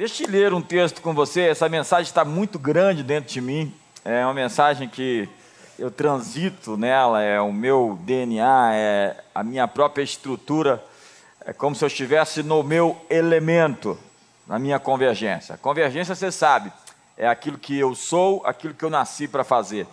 Deixa eu ler um texto com você. Essa mensagem está muito grande dentro de mim. É uma mensagem que eu transito nela, é o meu DNA, é a minha própria estrutura. É como se eu estivesse no meu elemento, na minha convergência. Convergência, você sabe, é aquilo que eu sou, aquilo que eu nasci para fazer.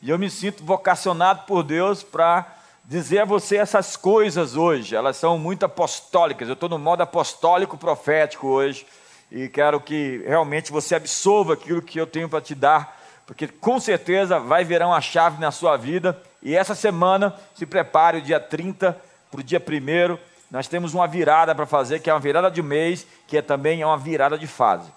E eu me sinto vocacionado por Deus para dizer a você essas coisas hoje. Elas são muito apostólicas. Eu estou no modo apostólico profético hoje e quero que realmente você absorva aquilo que eu tenho para te dar, porque com certeza vai virar uma chave na sua vida. E essa semana, se prepare, o dia 30 para o dia 1 nós temos uma virada para fazer, que é uma virada de mês, que é também uma virada de fase.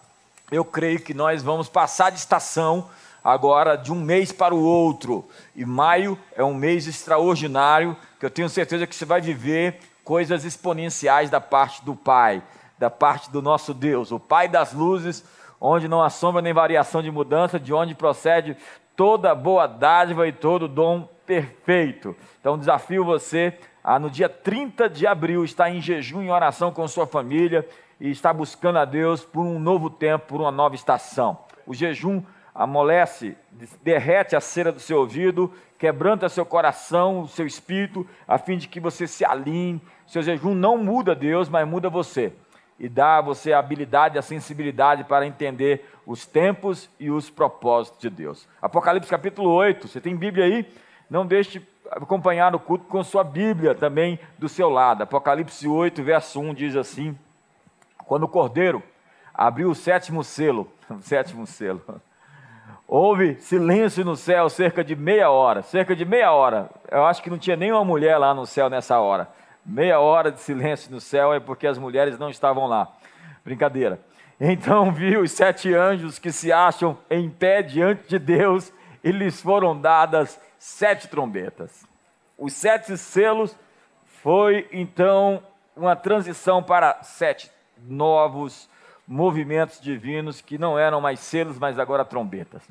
Eu creio que nós vamos passar de estação agora de um mês para o outro. E maio é um mês extraordinário, que eu tenho certeza que você vai viver coisas exponenciais da parte do Pai da parte do nosso Deus, o Pai das luzes, onde não há sombra nem variação de mudança, de onde procede toda boa dádiva e todo dom perfeito. Então desafio você a no dia 30 de abril estar em jejum e oração com sua família e estar buscando a Deus por um novo tempo, por uma nova estação. O jejum amolece, derrete a cera do seu ouvido, quebranta seu coração, o seu espírito, a fim de que você se alinhe. Seu jejum não muda Deus, mas muda você e dá a você a habilidade, a sensibilidade para entender os tempos e os propósitos de Deus. Apocalipse capítulo 8, você tem Bíblia aí? Não deixe acompanhar o culto com sua Bíblia também do seu lado. Apocalipse 8, verso 1 diz assim: Quando o cordeiro abriu o sétimo selo, o sétimo selo, houve silêncio no céu cerca de meia hora, cerca de meia hora. Eu acho que não tinha nenhuma mulher lá no céu nessa hora meia hora de silêncio no céu é porque as mulheres não estavam lá. Brincadeira. Então viu os sete anjos que se acham em pé diante de Deus e lhes foram dadas sete trombetas. Os sete selos foi então uma transição para sete novos movimentos divinos que não eram mais selos, mas agora trombetas.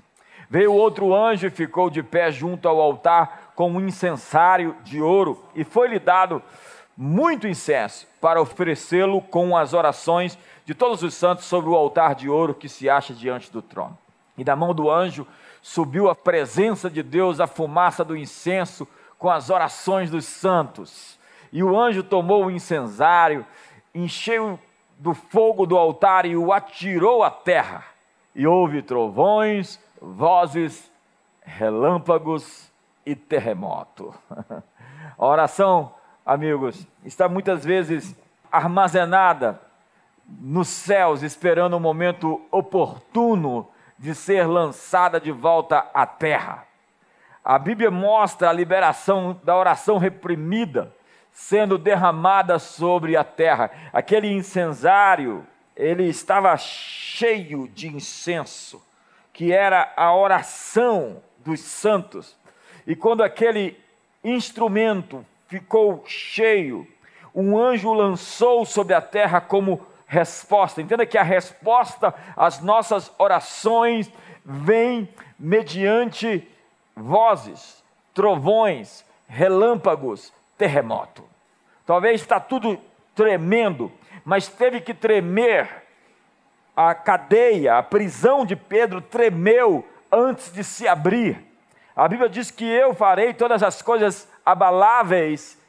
Veio outro anjo e ficou de pé junto ao altar com um incensário de ouro e foi-lhe dado muito incenso para oferecê-lo com as orações de todos os santos sobre o altar de ouro que se acha diante do trono. E da mão do anjo subiu a presença de Deus, a fumaça do incenso com as orações dos santos. E o anjo tomou o incensário, encheu do fogo do altar e o atirou à terra. E houve trovões, vozes, relâmpagos e terremoto. A oração amigos, está muitas vezes armazenada nos céus, esperando o momento oportuno de ser lançada de volta à terra. A Bíblia mostra a liberação da oração reprimida sendo derramada sobre a terra. Aquele incensário, ele estava cheio de incenso, que era a oração dos santos. E quando aquele instrumento ficou cheio. Um anjo lançou sobre a terra como resposta. Entenda que a resposta às nossas orações vem mediante vozes, trovões, relâmpagos, terremoto. Talvez está tudo tremendo, mas teve que tremer. A cadeia, a prisão de Pedro tremeu antes de se abrir. A Bíblia diz que eu farei todas as coisas abaláveis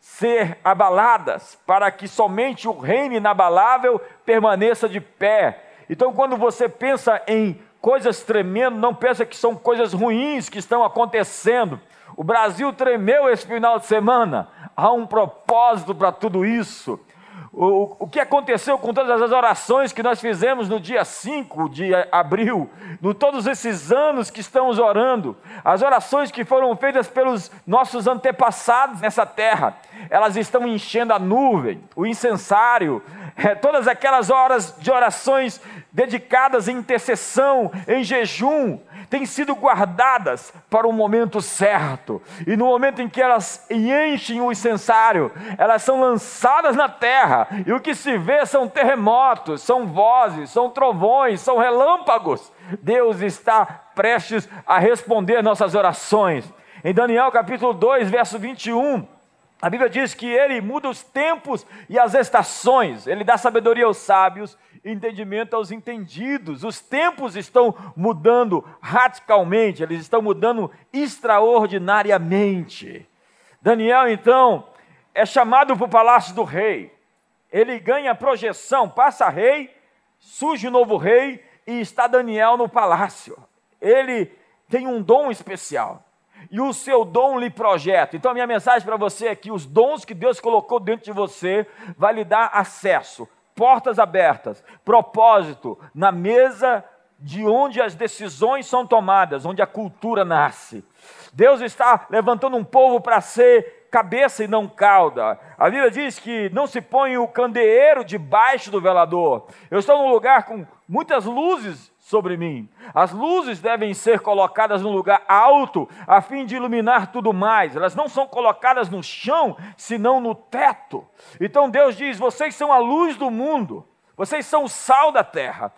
ser abaladas, para que somente o reino inabalável permaneça de pé. Então, quando você pensa em coisas tremendas, não pensa que são coisas ruins que estão acontecendo. O Brasil tremeu esse final de semana. Há um propósito para tudo isso. O, o que aconteceu com todas as orações que nós fizemos no dia 5 de abril, no todos esses anos que estamos orando, as orações que foram feitas pelos nossos antepassados nessa terra, elas estão enchendo a nuvem, o incensário, é, todas aquelas horas de orações dedicadas em intercessão, em jejum, têm sido guardadas para o momento certo. E no momento em que elas enchem o incensário, elas são lançadas na terra, e o que se vê são terremotos, são vozes, são trovões, são relâmpagos. Deus está prestes a responder nossas orações. Em Daniel capítulo 2, verso 21, A Bíblia diz que ele muda os tempos e as estações, ele dá sabedoria aos sábios entendimento aos entendidos. Os tempos estão mudando radicalmente, eles estão mudando extraordinariamente. Daniel, então, é chamado para o palácio do rei. Ele ganha projeção, passa rei, surge o novo rei e está Daniel no palácio. Ele tem um dom especial e o seu dom lhe projeta. Então, a minha mensagem para você é que os dons que Deus colocou dentro de você vai lhe dar acesso, portas abertas, propósito na mesa de onde as decisões são tomadas, onde a cultura nasce. Deus está levantando um povo para ser cabeça e não cauda. A Bíblia diz que não se põe o candeeiro debaixo do velador. Eu estou num lugar com muitas luzes sobre mim. As luzes devem ser colocadas num lugar alto, a fim de iluminar tudo mais. Elas não são colocadas no chão, senão no teto. Então Deus diz: vocês são a luz do mundo. Vocês são o sal da terra.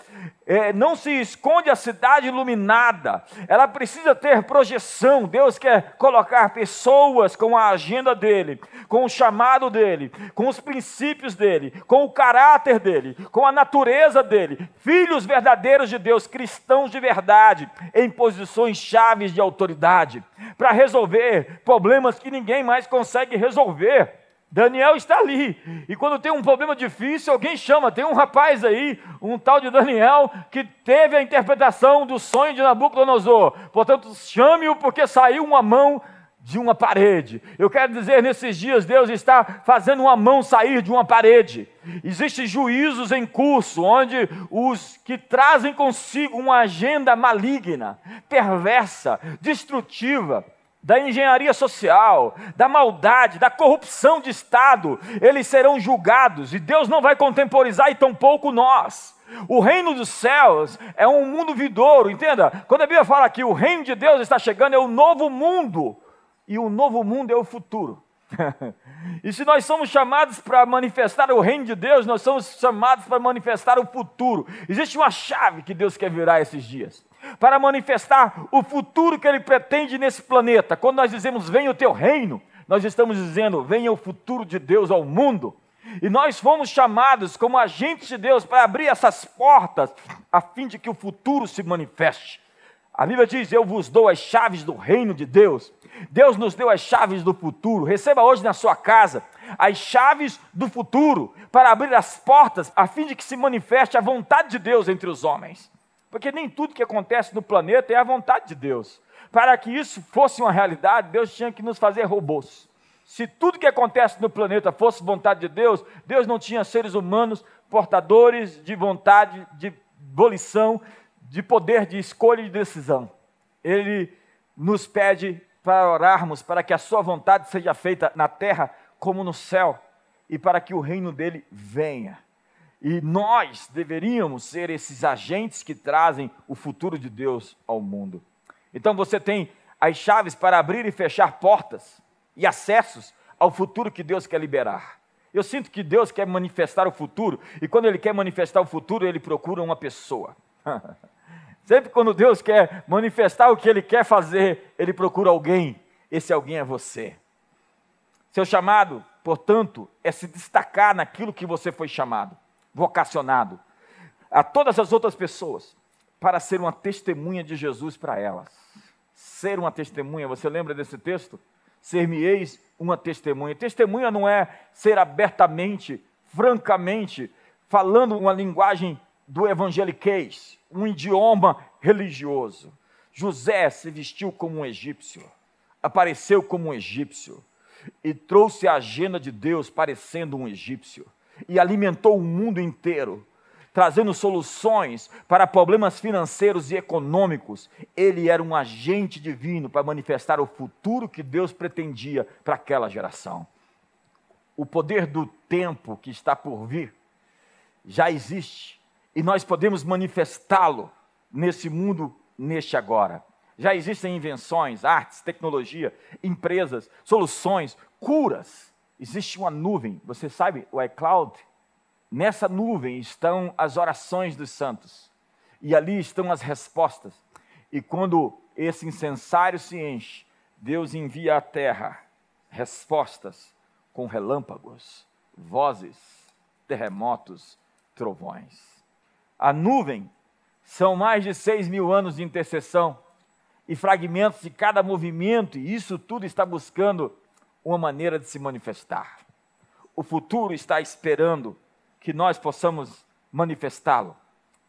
É, não se esconde a cidade iluminada. Ela precisa ter projeção. Deus quer colocar pessoas com a agenda dele, com o chamado dele, com os princípios dele, com o caráter dele, com a natureza dele. Filhos verdadeiros de Deus, cristãos de verdade, em posições chaves de autoridade, para resolver problemas que ninguém mais consegue resolver. Daniel está ali. E quando tem um problema difícil, alguém chama. Tem um rapaz aí, um tal de Daniel, que teve a interpretação do sonho de Nabucodonosor. Portanto, chame-o porque saiu uma mão de uma parede. Eu quero dizer, nesses dias, Deus está fazendo uma mão sair de uma parede. Existem juízos em curso, onde os que trazem consigo uma agenda maligna, perversa, destrutiva, da engenharia social, da maldade, da corrupção de Estado, eles serão julgados e Deus não vai contemporizar e tampouco nós. O reino dos céus é um mundo vidouro, entenda? Quando a Bíblia fala que o reino de Deus está chegando, é o novo mundo, e o novo mundo é o futuro. e se nós somos chamados para manifestar o reino de Deus, nós somos chamados para manifestar o futuro. Existe uma chave que Deus quer virar esses dias para manifestar o futuro que Ele pretende nesse planeta. Quando nós dizemos venha o teu reino, nós estamos dizendo venha o futuro de Deus ao mundo. E nós fomos chamados como agentes de Deus para abrir essas portas a fim de que o futuro se manifeste. A Bíblia diz: Eu vos dou as chaves do reino de Deus. Deus nos deu as chaves do futuro. Receba hoje na sua casa as chaves do futuro para abrir as portas a fim de que se manifeste a vontade de Deus entre os homens. Porque nem tudo que acontece no planeta é a vontade de Deus. Para que isso fosse uma realidade, Deus tinha que nos fazer robôs. Se tudo que acontece no planeta fosse vontade de Deus, Deus não tinha seres humanos portadores de vontade, de volição, de poder de escolha e de decisão. Ele nos pede para orarmos para que a sua vontade seja feita na terra como no céu e para que o reino dele venha. E nós deveríamos ser esses agentes que trazem o futuro de Deus ao mundo. Então você tem as chaves para abrir e fechar portas e acessos ao futuro que Deus quer liberar. Eu sinto que Deus quer manifestar o futuro, e quando Ele quer manifestar o futuro, Ele procura uma pessoa. Sempre quando Deus quer manifestar o que Ele quer fazer, Ele procura alguém. Esse alguém é você. Seu chamado, portanto, é se destacar naquilo que você foi chamado vocacionado a todas as outras pessoas para ser uma testemunha de Jesus para elas. Ser uma testemunha, você lembra desse texto? Ser-me-eis uma testemunha. Testemunha não é ser abertamente, francamente, falando uma linguagem do evangeliquez, um idioma religioso. José se vestiu como um egípcio, apareceu como um egípcio e trouxe a agenda de Deus parecendo um egípcio e alimentou o mundo inteiro, trazendo soluções para problemas financeiros e econômicos. Ele era um agente divino para manifestar o futuro que Deus pretendia para aquela geração. O poder do tempo que está por vir já existe e nós podemos manifestá-lo nesse mundo, neste agora. Já existem invenções, artes, tecnologia, empresas, soluções, curas existe uma nuvem, você sabe, o iCloud? Nessa nuvem estão as orações dos santos, e ali estão as respostas. E quando esse incensário se enche, Deus envia à terra respostas com relâmpagos, vozes, terremotos, trovões. A nuvem são mais de seis mil anos de intercessão e fragmentos de cada movimento, e isso tudo está buscando uma maneira de se manifestar. O futuro está esperando que nós possamos manifestá-lo.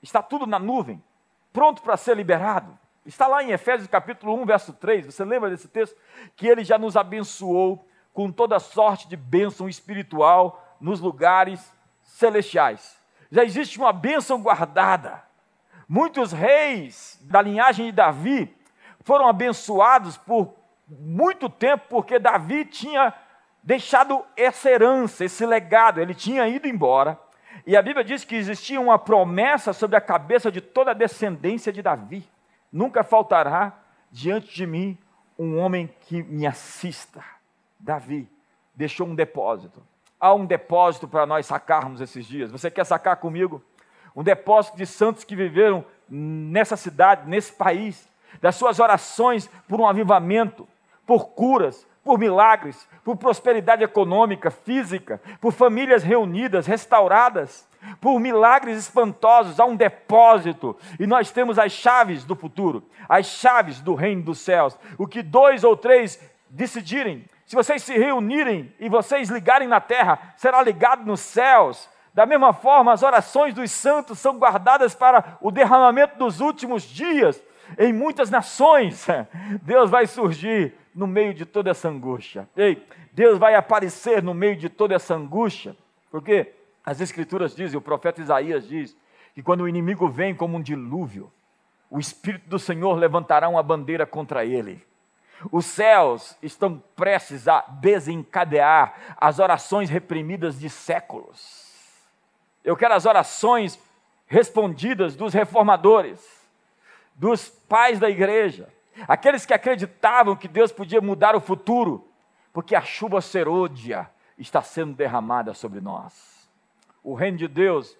Está tudo na nuvem, pronto para ser liberado. Está lá em Efésios capítulo 1, verso 3. Você lembra desse texto? Que ele já nos abençoou com toda sorte de bênção espiritual nos lugares celestiais. Já existe uma bênção guardada. Muitos reis da linhagem de Davi foram abençoados por muito tempo, porque Davi tinha deixado essa herança, esse legado, ele tinha ido embora. E a Bíblia diz que existia uma promessa sobre a cabeça de toda a descendência de Davi. Nunca faltará diante de mim um homem que me assista. Davi deixou um depósito. Há um depósito para nós sacarmos esses dias. Você quer sacar comigo? Um depósito de santos que viveram nessa cidade, nesse país, das suas orações por um avivamento, por curas, por milagres, por prosperidade econômica, física, por famílias reunidas, restauradas, por milagres espantosos, há um depósito, e nós temos as chaves do futuro, as chaves do reino dos céus. O que dois ou três decidirem, se vocês se reunirem e vocês ligarem na terra, será ligado nos céus. Da mesma forma, as orações dos santos são guardadas para o derramamento dos últimos dias em muitas nações. Deus vai surgir no meio de toda essa angústia. Ei, Deus vai aparecer no meio de toda essa angústia, porque as Escrituras dizem, o profeta Isaías diz, que quando o inimigo vem como um dilúvio, o Espírito do Senhor levantará uma bandeira contra ele. Os céus estão prestes a desencadear as orações reprimidas de séculos. Eu quero as orações respondidas dos reformadores, dos pais da igreja, aqueles que acreditavam que Deus podia mudar o futuro, porque a chuva serôdia está sendo derramada sobre nós. O reino de Deus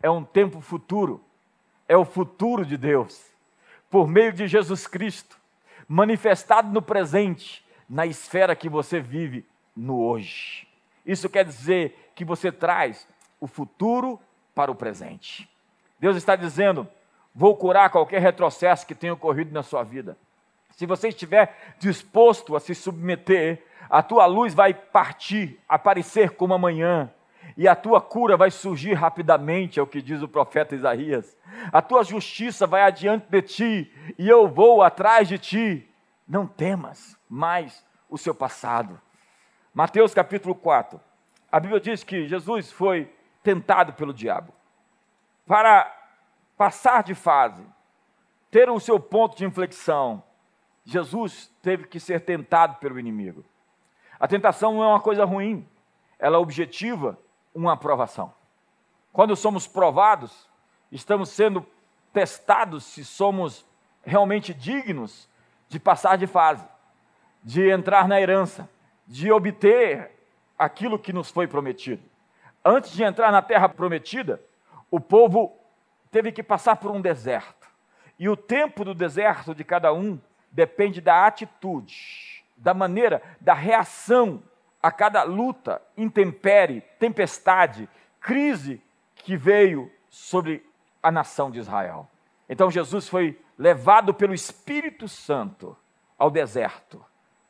é um tempo futuro, é o futuro de Deus, por meio de Jesus Cristo, manifestado no presente, na esfera que você vive no hoje. Isso quer dizer que você traz o futuro para o presente. Deus está dizendo: vou curar qualquer retrocesso que tenha ocorrido na sua vida. Se você estiver disposto a se submeter, a tua luz vai partir, aparecer como amanhã, e a tua cura vai surgir rapidamente, é o que diz o profeta Isaías. A tua justiça vai adiante de ti, e eu vou atrás de ti. Não temas mais o seu passado. Mateus capítulo 4. A Bíblia diz que Jesus foi tentado pelo diabo. Para passar de fase, ter o seu ponto de inflexão, Jesus teve que ser tentado pelo inimigo. A tentação não é uma coisa ruim, ela objetiva uma aprovação. Quando somos provados, estamos sendo testados se somos realmente dignos de passar de fase, de entrar na herança, de obter aquilo que nos foi prometido. Antes de entrar na terra prometida, o povo teve que passar por um deserto. E o tempo do deserto de cada um depende da atitude, da maneira, da reação a cada luta, intempere, tempestade, crise que veio sobre a nação de Israel. Então Jesus foi levado pelo Espírito Santo ao deserto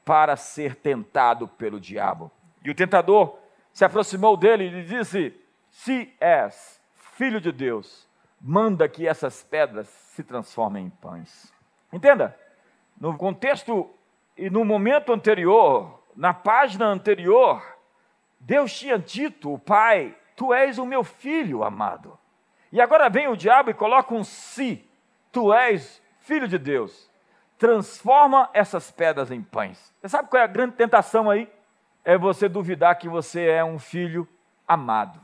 para ser tentado pelo diabo. E o tentador se aproximou dele e lhe disse: Se és filho de Deus, manda que essas pedras se transformem em pães. Entenda, no contexto e no momento anterior, na página anterior, Deus tinha dito, Pai, tu és o meu filho amado. E agora vem o diabo e coloca um si, tu és filho de Deus. Transforma essas pedras em pães. Você sabe qual é a grande tentação aí? É você duvidar que você é um filho amado.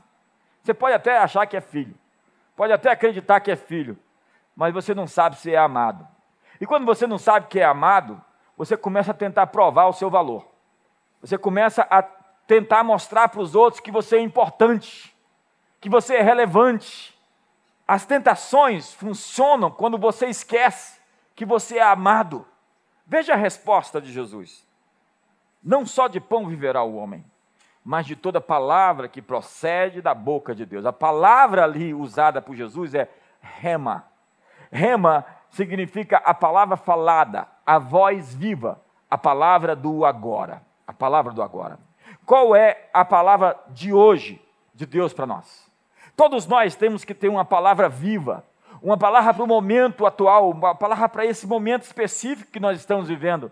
Você pode até achar que é filho, pode até acreditar que é filho, mas você não sabe se é amado. E quando você não sabe que é amado, você começa a tentar provar o seu valor. Você começa a tentar mostrar para os outros que você é importante, que você é relevante. As tentações funcionam quando você esquece que você é amado. Veja a resposta de Jesus: Não só de pão viverá o homem, mas de toda palavra que procede da boca de Deus. A palavra ali usada por Jesus é rema. Rema significa a palavra falada, a voz viva, a palavra do agora. A palavra do agora. Qual é a palavra de hoje de Deus para nós? Todos nós temos que ter uma palavra viva, uma palavra para o momento atual, uma palavra para esse momento específico que nós estamos vivendo.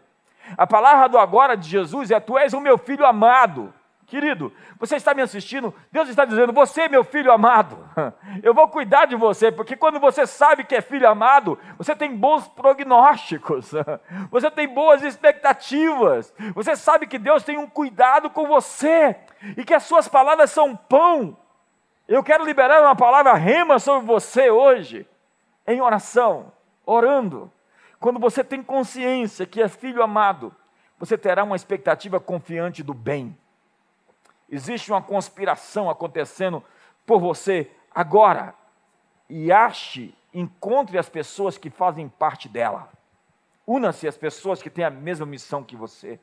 A palavra do agora de Jesus é: Tu és o meu filho amado. Querido, você está me assistindo? Deus está dizendo: Você meu filho amado. Eu vou cuidar de você, porque quando você sabe que é filho amado, você tem bons prognósticos, você tem boas expectativas, você sabe que Deus tem um cuidado com você e que as suas palavras são pão. Eu quero liberar uma palavra rema sobre você hoje, em oração, orando. Quando você tem consciência que é filho amado, você terá uma expectativa confiante do bem Existe uma conspiração acontecendo por você agora. E ache, encontre as pessoas que fazem parte dela. Una-se às pessoas que têm a mesma missão que você.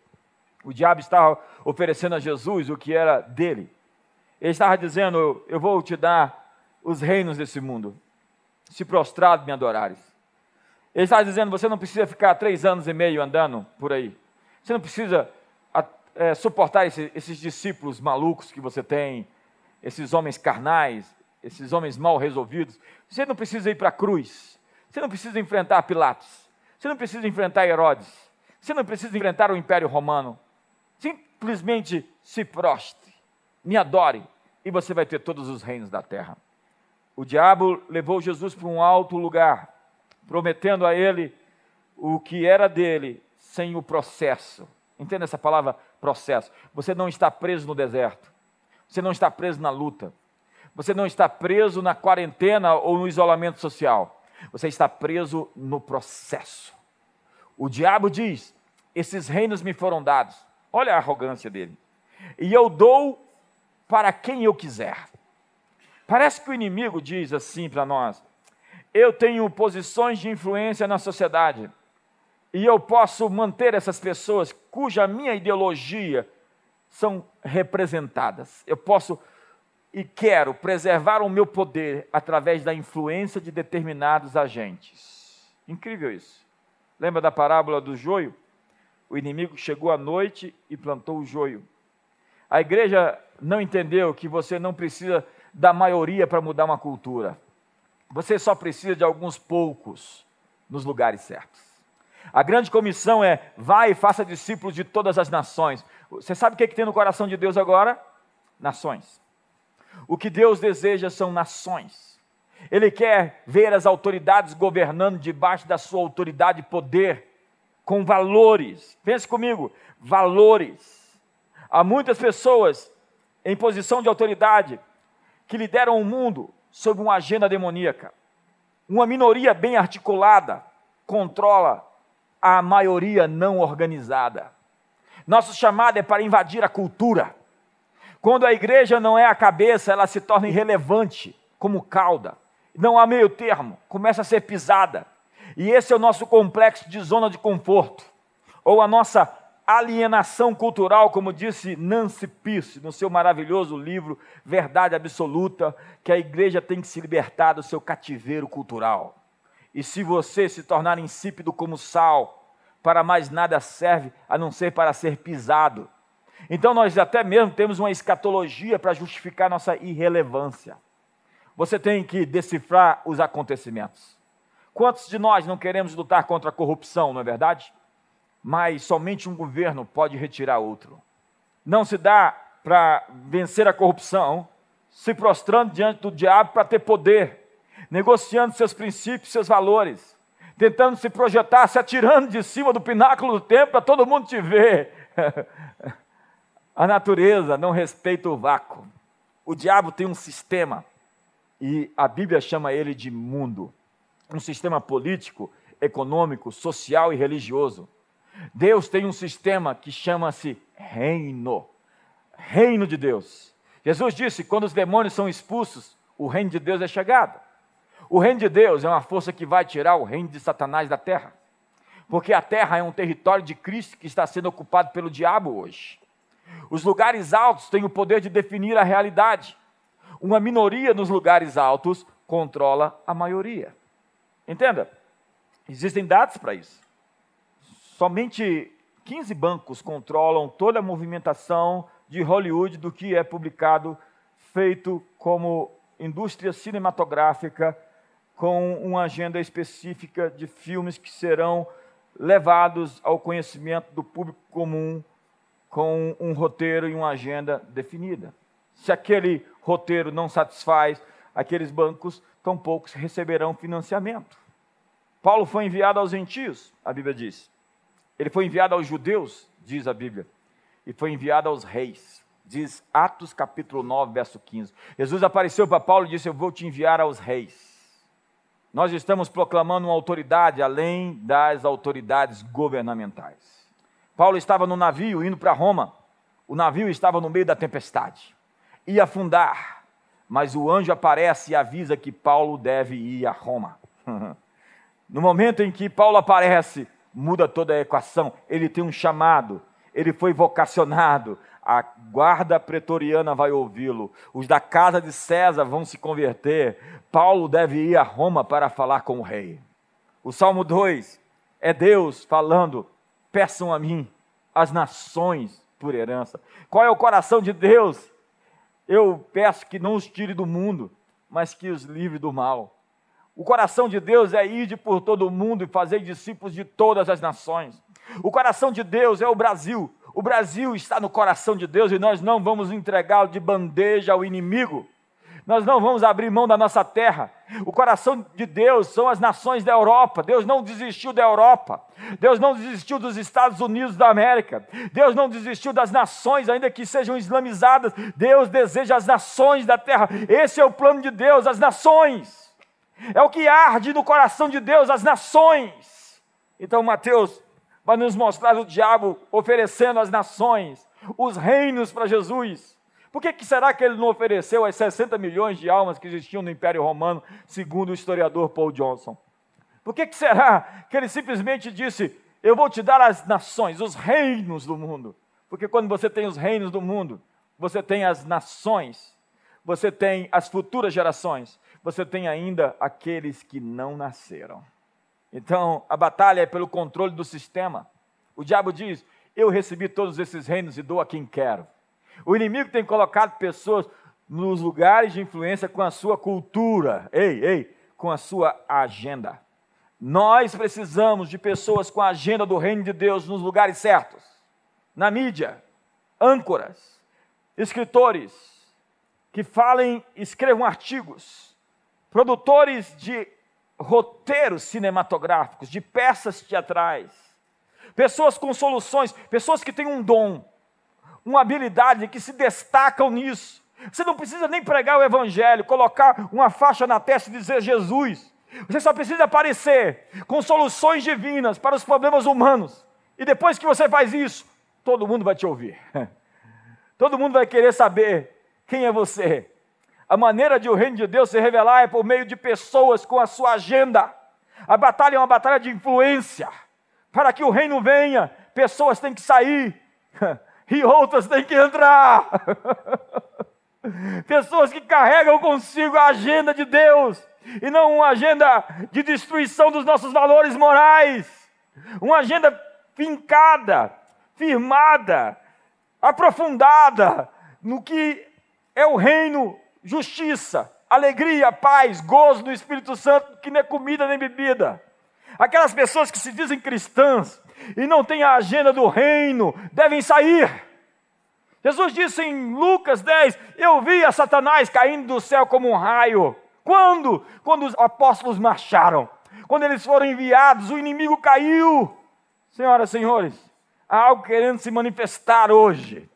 O diabo estava oferecendo a Jesus o que era dele. Ele estava dizendo: Eu vou te dar os reinos desse mundo, se prostrado me adorares. Ele estava dizendo: Você não precisa ficar três anos e meio andando por aí. Você não precisa é, suportar esse, esses discípulos malucos que você tem, esses homens carnais, esses homens mal resolvidos. Você não precisa ir para a cruz. Você não precisa enfrentar Pilatos. Você não precisa enfrentar Herodes. Você não precisa enfrentar o Império Romano. Simplesmente se prostre, me adore, e você vai ter todos os reinos da terra. O diabo levou Jesus para um alto lugar, prometendo a ele o que era dele sem o processo. Entenda essa palavra processo. Você não está preso no deserto. Você não está preso na luta. Você não está preso na quarentena ou no isolamento social. Você está preso no processo. O diabo diz: Esses reinos me foram dados. Olha a arrogância dele. E eu dou para quem eu quiser. Parece que o inimigo diz assim para nós: Eu tenho posições de influência na sociedade e eu posso manter essas pessoas cuja minha ideologia são representadas. Eu posso e quero preservar o meu poder através da influência de determinados agentes. Incrível isso. Lembra da parábola do joio? O inimigo chegou à noite e plantou o joio. A igreja não entendeu que você não precisa da maioria para mudar uma cultura. Você só precisa de alguns poucos nos lugares certos. A grande comissão é: vai e faça discípulos de todas as nações. Você sabe o que, é que tem no coração de Deus agora? Nações. O que Deus deseja são nações. Ele quer ver as autoridades governando debaixo da sua autoridade e poder, com valores. Pense comigo: valores. Há muitas pessoas em posição de autoridade que lideram o mundo sob uma agenda demoníaca. Uma minoria bem articulada controla a maioria não organizada. Nosso chamado é para invadir a cultura. Quando a igreja não é a cabeça, ela se torna irrelevante, como cauda. Não há meio termo, começa a ser pisada. E esse é o nosso complexo de zona de conforto, ou a nossa alienação cultural, como disse Nancy Pierce no seu maravilhoso livro Verdade Absoluta, que a igreja tem que se libertar do seu cativeiro cultural. E se você se tornar insípido como sal, para mais nada serve a não ser para ser pisado. Então nós até mesmo temos uma escatologia para justificar nossa irrelevância. Você tem que decifrar os acontecimentos. Quantos de nós não queremos lutar contra a corrupção, não é verdade? Mas somente um governo pode retirar outro. Não se dá para vencer a corrupção se prostrando diante do diabo para ter poder negociando seus princípios, seus valores, tentando se projetar, se atirando de cima do pináculo do templo para todo mundo te ver. A natureza não respeita o vácuo. O diabo tem um sistema, e a Bíblia chama ele de mundo um sistema político, econômico, social e religioso. Deus tem um sistema que chama-se reino reino de Deus. Jesus disse: quando os demônios são expulsos, o reino de Deus é chegado. O reino de Deus é uma força que vai tirar o reino de Satanás da terra. Porque a terra é um território de Cristo que está sendo ocupado pelo diabo hoje. Os lugares altos têm o poder de definir a realidade. Uma minoria nos lugares altos controla a maioria. Entenda? Existem dados para isso. Somente 15 bancos controlam toda a movimentação de Hollywood do que é publicado, feito como indústria cinematográfica, com uma agenda específica de filmes que serão levados ao conhecimento do público comum com um roteiro e uma agenda definida. Se aquele roteiro não satisfaz aqueles bancos, tão poucos receberão financiamento. Paulo foi enviado aos gentios, a Bíblia diz. Ele foi enviado aos judeus, diz a Bíblia. E foi enviado aos reis. Diz Atos capítulo 9, verso 15. Jesus apareceu para Paulo e disse: Eu vou te enviar aos reis. Nós estamos proclamando uma autoridade além das autoridades governamentais. Paulo estava no navio indo para Roma. O navio estava no meio da tempestade. Ia afundar, mas o anjo aparece e avisa que Paulo deve ir a Roma. no momento em que Paulo aparece, muda toda a equação. Ele tem um chamado, ele foi vocacionado. A guarda pretoriana vai ouvi-lo. Os da casa de César vão se converter. Paulo deve ir a Roma para falar com o rei. O Salmo 2 é Deus falando peçam a mim as nações por herança. Qual é o coração de Deus? Eu peço que não os tire do mundo, mas que os livre do mal. O coração de Deus é ir por todo o mundo e fazer discípulos de todas as nações. O coração de Deus é o Brasil. O Brasil está no coração de Deus e nós não vamos entregá-lo de bandeja ao inimigo. Nós não vamos abrir mão da nossa terra. O coração de Deus são as nações da Europa. Deus não desistiu da Europa. Deus não desistiu dos Estados Unidos da América. Deus não desistiu das nações, ainda que sejam islamizadas. Deus deseja as nações da terra. Esse é o plano de Deus, as nações. É o que arde no coração de Deus, as nações. Então, Mateus vai nos mostrar o diabo oferecendo as nações, os reinos para Jesus. Por que, que será que ele não ofereceu as 60 milhões de almas que existiam no Império Romano, segundo o historiador Paul Johnson? Por que, que será que ele simplesmente disse: Eu vou te dar as nações, os reinos do mundo? Porque quando você tem os reinos do mundo, você tem as nações, você tem as futuras gerações, você tem ainda aqueles que não nasceram. Então, a batalha é pelo controle do sistema. O diabo diz: Eu recebi todos esses reinos e dou a quem quero. O inimigo tem colocado pessoas nos lugares de influência com a sua cultura, ei, ei, com a sua agenda. Nós precisamos de pessoas com a agenda do reino de Deus nos lugares certos. Na mídia, âncoras, escritores que falem, escrevam artigos, produtores de roteiros cinematográficos, de peças teatrais, pessoas com soluções, pessoas que têm um dom, uma habilidade, que se destacam nisso. Você não precisa nem pregar o Evangelho, colocar uma faixa na testa e dizer Jesus. Você só precisa aparecer com soluções divinas para os problemas humanos. E depois que você faz isso, todo mundo vai te ouvir. Todo mundo vai querer saber quem é você. A maneira de o reino de Deus se revelar é por meio de pessoas com a sua agenda. A batalha é uma batalha de influência. Para que o reino venha, pessoas têm que sair e outras têm que entrar. Pessoas que carregam consigo a agenda de Deus e não uma agenda de destruição dos nossos valores morais, uma agenda fincada, firmada, aprofundada no que é o reino, justiça, alegria, paz, gozo do Espírito Santo, que não é comida nem bebida. Aquelas pessoas que se dizem cristãs, e não têm a agenda do reino, devem sair. Jesus disse em Lucas 10: Eu vi a Satanás caindo do céu como um raio. Quando? Quando os apóstolos marcharam. Quando eles foram enviados, o inimigo caiu. Senhoras e senhores, há algo querendo se manifestar hoje.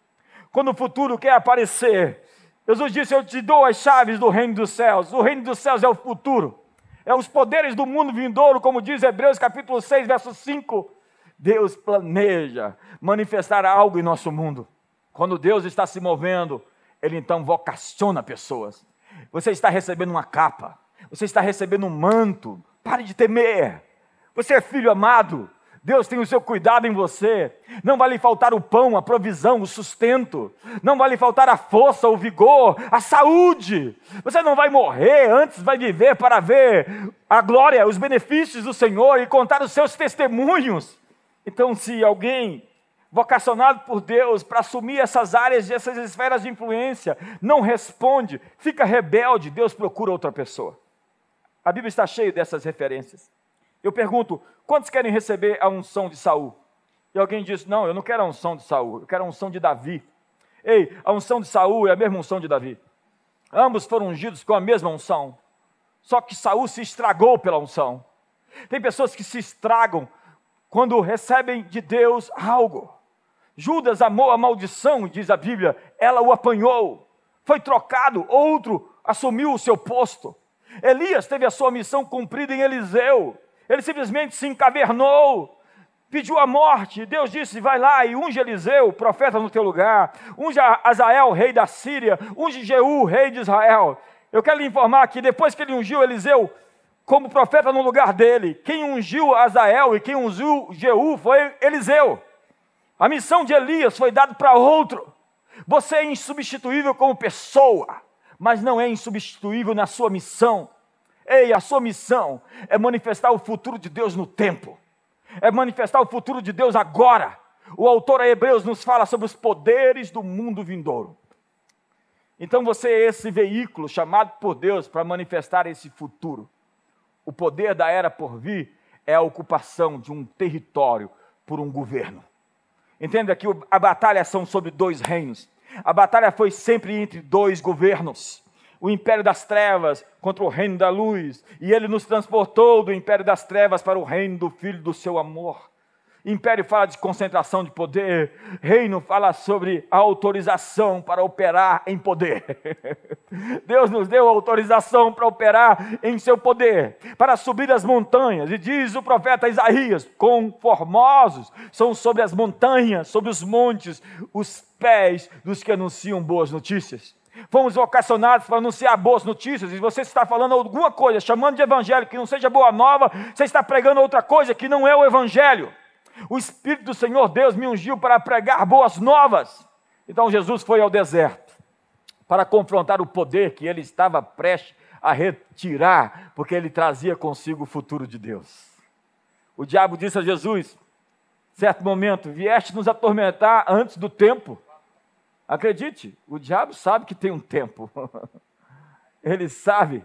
Quando o futuro quer aparecer, Jesus disse: Eu te dou as chaves do reino dos céus. O reino dos céus é o futuro, é os poderes do mundo vindouro, como diz Hebreus capítulo 6, verso 5. Deus planeja manifestar algo em nosso mundo. Quando Deus está se movendo, Ele então vocaciona pessoas. Você está recebendo uma capa, você está recebendo um manto. Pare de temer. Você é filho amado. Deus tem o seu cuidado em você. Não vai lhe faltar o pão, a provisão, o sustento. Não vai lhe faltar a força, o vigor, a saúde. Você não vai morrer, antes vai viver para ver a glória, os benefícios do Senhor e contar os seus testemunhos. Então, se alguém vocacionado por Deus para assumir essas áreas, essas esferas de influência, não responde, fica rebelde, Deus procura outra pessoa. A Bíblia está cheia dessas referências. Eu pergunto: quantos querem receber a unção de Saul? E alguém diz: Não, eu não quero a unção de Saul, eu quero a unção de Davi. Ei, a unção de Saul é a mesma unção de Davi. Ambos foram ungidos com a mesma unção. Só que Saul se estragou pela unção. Tem pessoas que se estragam quando recebem de Deus algo. Judas amou a maldição, diz a Bíblia, ela o apanhou, foi trocado, outro assumiu o seu posto. Elias teve a sua missão cumprida em Eliseu, ele simplesmente se encavernou, pediu a morte. Deus disse: Vai lá e unge Eliseu, profeta no teu lugar, unge Azael, rei da Síria, unge Jeú, rei de Israel. Eu quero lhe informar que depois que ele ungiu Eliseu como profeta no lugar dele, quem ungiu Azael e quem ungiu Jeú foi Eliseu. A missão de Elias foi dada para outro. Você é insubstituível como pessoa, mas não é insubstituível na sua missão. Ei, a sua missão é manifestar o futuro de Deus no tempo, é manifestar o futuro de Deus agora. O autor a Hebreus nos fala sobre os poderes do mundo vindouro. Então você é esse veículo chamado por Deus para manifestar esse futuro. O poder da era por vir é a ocupação de um território por um governo. Entenda que a batalha são sobre dois reinos. A batalha foi sempre entre dois governos o império das trevas contra o reino da luz, e ele nos transportou do império das trevas para o reino do Filho do seu amor. Império fala de concentração de poder, reino fala sobre a autorização para operar em poder. Deus nos deu autorização para operar em seu poder, para subir as montanhas, e diz o profeta Isaías: conformosos são sobre as montanhas, sobre os montes, os pés dos que anunciam boas notícias. Fomos vocacionados para anunciar boas notícias, e você está falando alguma coisa, chamando de evangelho que não seja boa nova, você está pregando outra coisa que não é o evangelho. O Espírito do Senhor Deus me ungiu para pregar boas novas. Então Jesus foi ao deserto para confrontar o poder que ele estava prestes a retirar, porque ele trazia consigo o futuro de Deus. O diabo disse a Jesus, certo momento, vieste nos atormentar antes do tempo. Acredite, o diabo sabe que tem um tempo. Ele sabe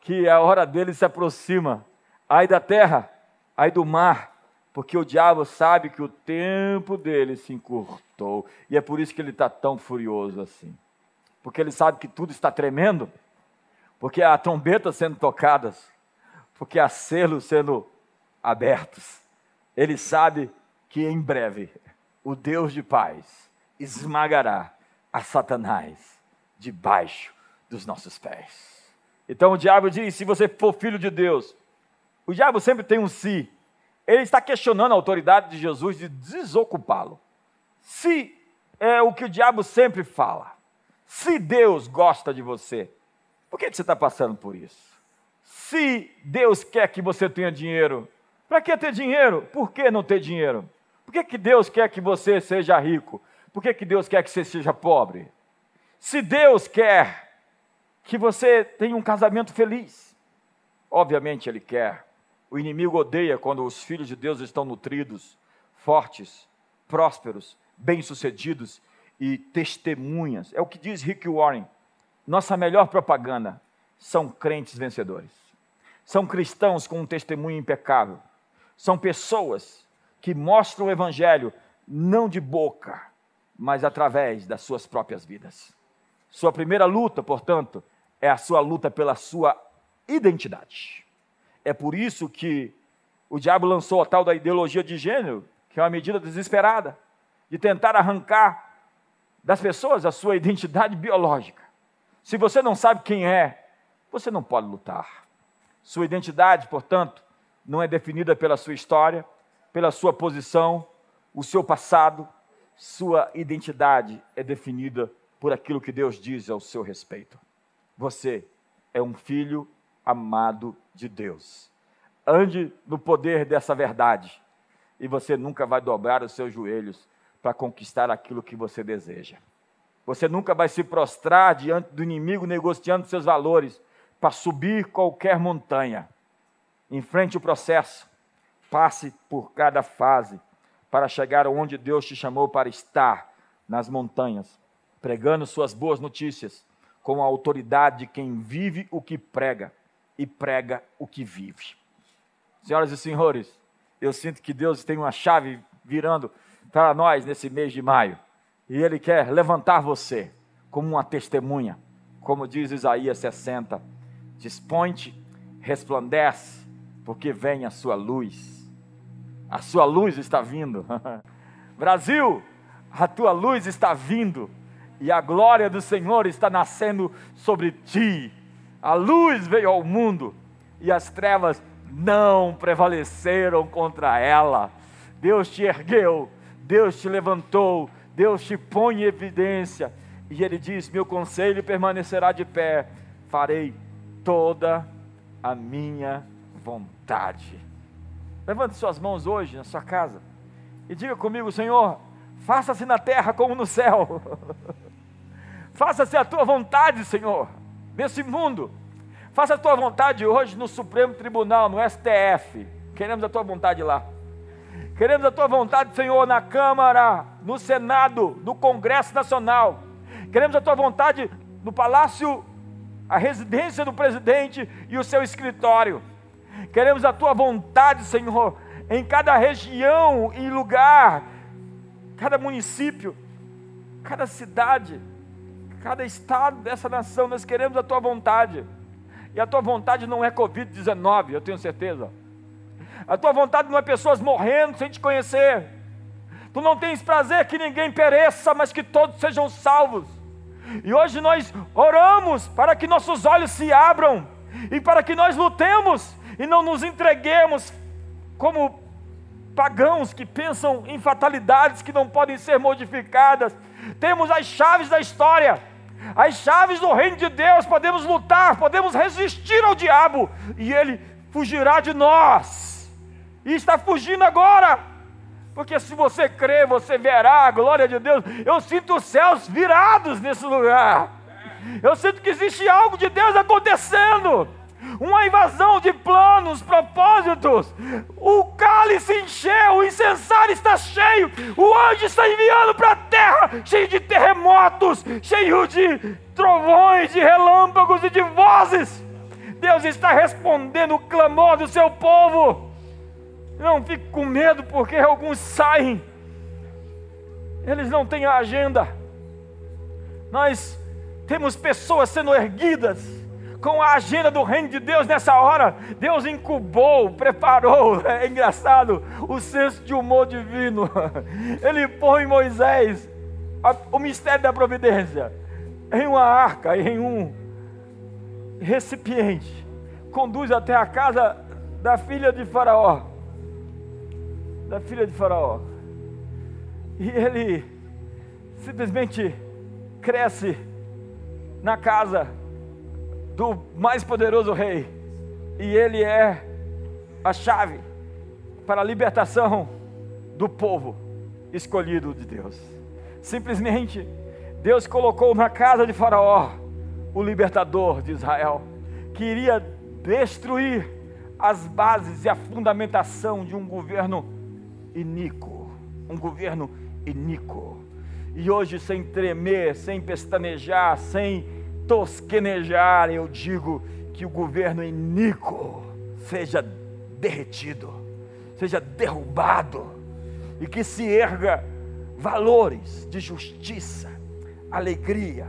que a hora dele se aproxima. Ai da terra, ai do mar, porque o diabo sabe que o tempo dele se encurtou. E é por isso que ele está tão furioso assim. Porque ele sabe que tudo está tremendo, porque há trombetas sendo tocadas, porque há selos sendo abertos. Ele sabe que em breve o Deus de paz esmagará a Satanás debaixo dos nossos pés. Então o diabo diz: se você for filho de Deus, o diabo sempre tem um si. Ele está questionando a autoridade de Jesus de desocupá-lo. Se é o que o diabo sempre fala, se Deus gosta de você, por que você está passando por isso? Se Deus quer que você tenha dinheiro, para que ter dinheiro? Por que não ter dinheiro? Por que, que Deus quer que você seja rico? Por que, que Deus quer que você seja pobre? Se Deus quer que você tenha um casamento feliz, obviamente Ele quer. O inimigo odeia quando os filhos de Deus estão nutridos, fortes, prósperos, bem-sucedidos e testemunhas. É o que diz Rick Warren. Nossa melhor propaganda são crentes vencedores. São cristãos com um testemunho impecável. São pessoas que mostram o evangelho não de boca, mas através das suas próprias vidas. Sua primeira luta, portanto, é a sua luta pela sua identidade. É por isso que o diabo lançou a tal da ideologia de gênero, que é uma medida desesperada de tentar arrancar das pessoas a sua identidade biológica. Se você não sabe quem é, você não pode lutar. Sua identidade, portanto, não é definida pela sua história, pela sua posição, o seu passado, sua identidade é definida por aquilo que Deus diz ao seu respeito. Você é um filho amado de Deus. Ande no poder dessa verdade. e você nunca vai dobrar os seus joelhos para conquistar aquilo que você deseja. Você nunca vai se prostrar diante do inimigo negociando seus valores para subir qualquer montanha. Enfrente o processo, passe por cada fase para chegar onde Deus te chamou para estar, nas montanhas, pregando suas boas notícias, com a autoridade de quem vive o que prega e prega o que vive. Senhoras e senhores, eu sinto que Deus tem uma chave virando para nós nesse mês de maio. E Ele quer levantar você como uma testemunha, como diz Isaías 60. Desponte, resplandece, porque vem a sua luz. A sua luz está vindo. Brasil, a tua luz está vindo e a glória do Senhor está nascendo sobre ti. A luz veio ao mundo e as trevas não prevaleceram contra ela. Deus te ergueu, Deus te levantou, Deus te põe em evidência. E ele diz: Meu conselho permanecerá de pé, farei toda a minha vontade. Levante suas mãos hoje na sua casa e diga comigo, Senhor, faça-se na terra como no céu. faça-se a tua vontade, Senhor, nesse mundo. Faça a tua vontade hoje no Supremo Tribunal, no STF. Queremos a tua vontade lá. Queremos a tua vontade, Senhor, na Câmara, no Senado, no Congresso Nacional. Queremos a tua vontade no Palácio, a residência do presidente e o seu escritório. Queremos a tua vontade, Senhor, em cada região e lugar, cada município, cada cidade, cada estado dessa nação. Nós queremos a tua vontade. E a tua vontade não é Covid-19, eu tenho certeza. A tua vontade não é pessoas morrendo sem te conhecer. Tu não tens prazer que ninguém pereça, mas que todos sejam salvos. E hoje nós oramos para que nossos olhos se abram e para que nós lutemos e não nos entreguemos como pagãos que pensam em fatalidades que não podem ser modificadas. Temos as chaves da história, as chaves do reino de Deus. Podemos lutar, podemos resistir ao diabo e ele fugirá de nós e está fugindo agora. Porque se você crê, você verá a glória de Deus. Eu sinto os céus virados nesse lugar. Eu sinto que existe algo de Deus acontecendo. Uma invasão de planos, propósitos. O cálice encheu, o incensário está cheio. O anjo está enviando para a terra, cheio de terremotos, cheio de trovões, de relâmpagos e de vozes. Deus está respondendo o clamor do seu povo. Não fique com medo, porque alguns saem, eles não têm a agenda. Nós temos pessoas sendo erguidas com a agenda do reino de Deus nessa hora. Deus incubou, preparou, é engraçado, o senso de humor divino. Ele põe Moisés, o mistério da providência, em uma arca, em um recipiente, conduz até a casa da filha de Faraó da filha de Faraó. E ele simplesmente cresce na casa do mais poderoso rei. E ele é a chave para a libertação do povo escolhido de Deus. Simplesmente, Deus colocou na casa de Faraó o libertador de Israel, que iria destruir as bases e a fundamentação de um governo iníquo, um governo iníquo. E hoje, sem tremer, sem pestanejar, sem tosquenejar, eu digo que o governo iníquo seja derretido, seja derrubado, e que se erga valores de justiça, alegria,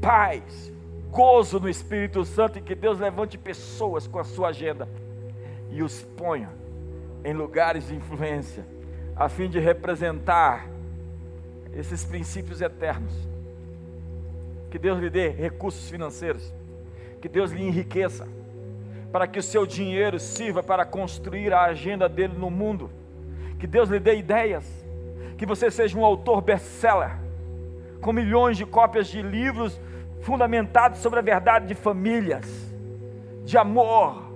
paz, gozo no Espírito Santo, e que Deus levante pessoas com a sua agenda e os ponha em lugares de influência, a fim de representar esses princípios eternos. Que Deus lhe dê recursos financeiros, que Deus lhe enriqueça, para que o seu dinheiro sirva para construir a agenda dele no mundo. Que Deus lhe dê ideias, que você seja um autor best-seller, com milhões de cópias de livros fundamentados sobre a verdade de famílias, de amor,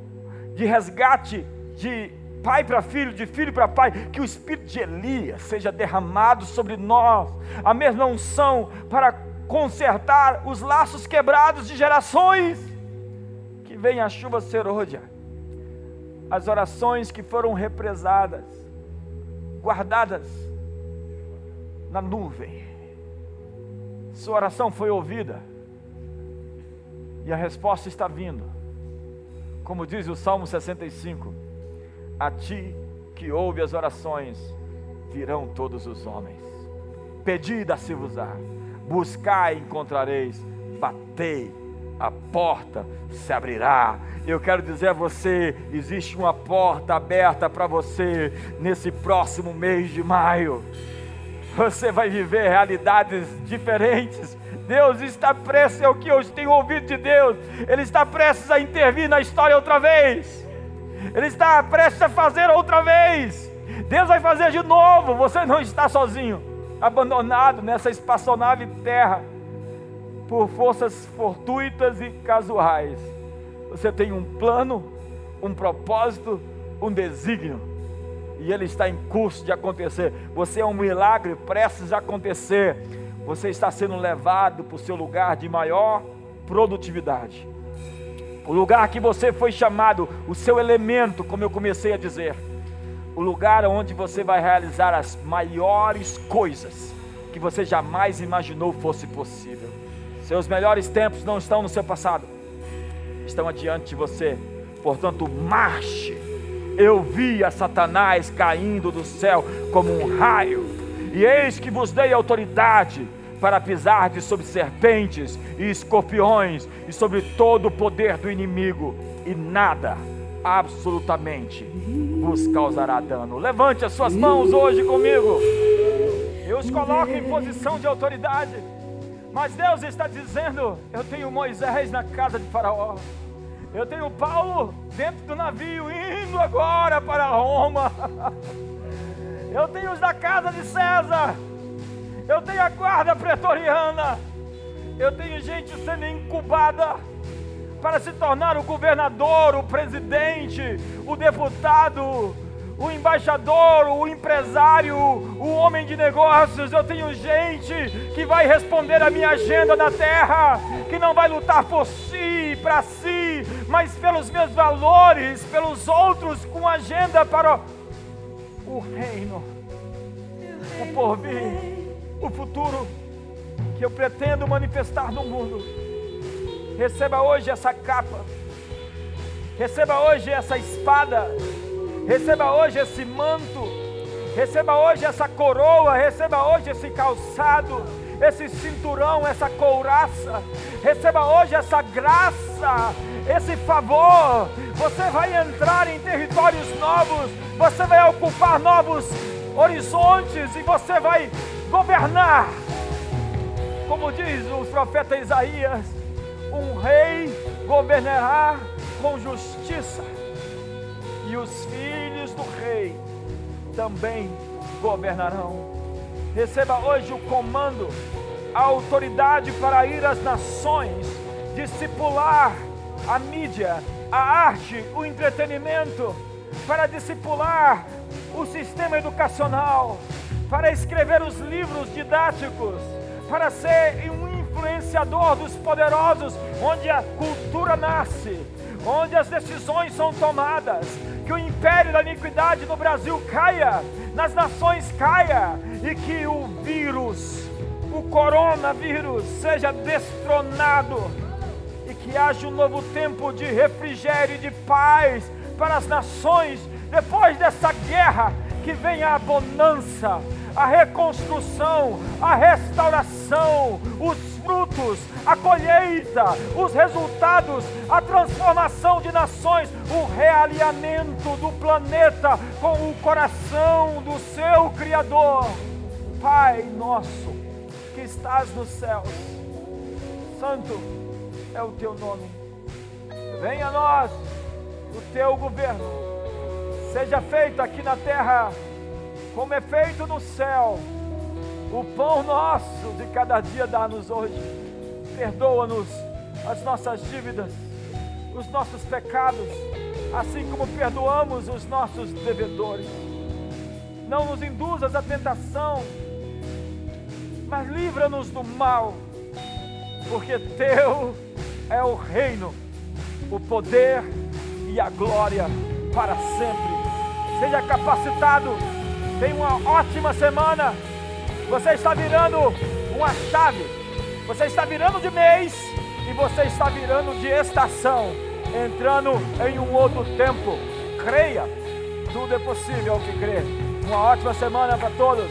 de resgate de pai para filho, de filho para pai, que o espírito de Elias seja derramado sobre nós, a mesma unção para consertar os laços quebrados de gerações, que venha a chuva serôdia, as orações que foram represadas, guardadas na nuvem. Sua oração foi ouvida e a resposta está vindo. Como diz o Salmo 65: A ti que ouve as orações, virão todos os homens. Pedi, dá-se-vos-á. Buscai, encontrareis. Batei, a porta se abrirá. Eu quero dizer a você: existe uma porta aberta para você nesse próximo mês de maio. Você vai viver realidades diferentes. Deus está prestes, é o que eu tenho ouvido de Deus. Ele está prestes a intervir na história outra vez. Ele está prestes a fazer outra vez. Deus vai fazer de novo. Você não está sozinho, abandonado nessa espaçonave terra por forças fortuitas e casuais. Você tem um plano, um propósito, um desígnio. E ele está em curso de acontecer. Você é um milagre prestes a acontecer. Você está sendo levado para o seu lugar de maior produtividade. O lugar que você foi chamado, o seu elemento, como eu comecei a dizer. O lugar onde você vai realizar as maiores coisas que você jamais imaginou fosse possível. Seus melhores tempos não estão no seu passado, estão adiante de você. Portanto, marche. Eu vi a Satanás caindo do céu como um raio, e eis que vos dei autoridade para pisar de sobre serpentes e escorpiões e sobre todo o poder do inimigo, e nada, absolutamente, vos causará dano. Levante as suas mãos hoje comigo. Eu os coloco em posição de autoridade. Mas Deus está dizendo: eu tenho Moisés na casa de Faraó. Eu tenho Paulo dentro do navio indo agora para Roma. Eu tenho os da casa de César. Eu tenho a guarda pretoriana. Eu tenho gente sendo incubada para se tornar o governador, o presidente, o deputado, o embaixador, o empresário, o homem de negócios. Eu tenho gente que vai responder a minha agenda na terra, que não vai lutar por si, para si, mas pelos meus valores, pelos outros, com agenda para o reino, o porvir, o futuro que eu pretendo manifestar no mundo. Receba hoje essa capa, receba hoje essa espada. Receba hoje esse manto, receba hoje essa coroa, receba hoje esse calçado, esse cinturão, essa couraça, receba hoje essa graça, esse favor. Você vai entrar em territórios novos, você vai ocupar novos horizontes e você vai governar. Como diz o profeta Isaías, um rei governará com justiça e os filhos do rei também governarão. Receba hoje o comando, a autoridade para ir às nações, discipular a mídia, a arte, o entretenimento, para discipular o sistema educacional, para escrever os livros didáticos, para ser um influenciador dos poderosos, onde a cultura nasce, onde as decisões são tomadas, que o império da iniquidade no Brasil caia, nas nações caia, e que o vírus, o coronavírus, seja destronado, e que haja um novo tempo de refrigério e de paz para as nações, depois dessa guerra, que venha a bonança, a reconstrução, a restauração, os frutos, a colheita, os resultados, a transformação de nações, o realinhamento do planeta com o coração do seu Criador. Pai nosso que estás nos céus, santo é o teu nome. Venha a nós o teu governo, seja feito aqui na terra como é feito no céu. O pão nosso de cada dia dá-nos hoje. Perdoa-nos as nossas dívidas, os nossos pecados, assim como perdoamos os nossos devedores. Não nos induzas à tentação, mas livra-nos do mal, porque teu é o reino, o poder e a glória para sempre. Seja capacitado, tenha uma ótima semana. Você está virando uma chave, você está virando de mês e você está virando de estação, entrando em um outro tempo. Creia, tudo é possível ao que crer. Uma ótima semana para todos.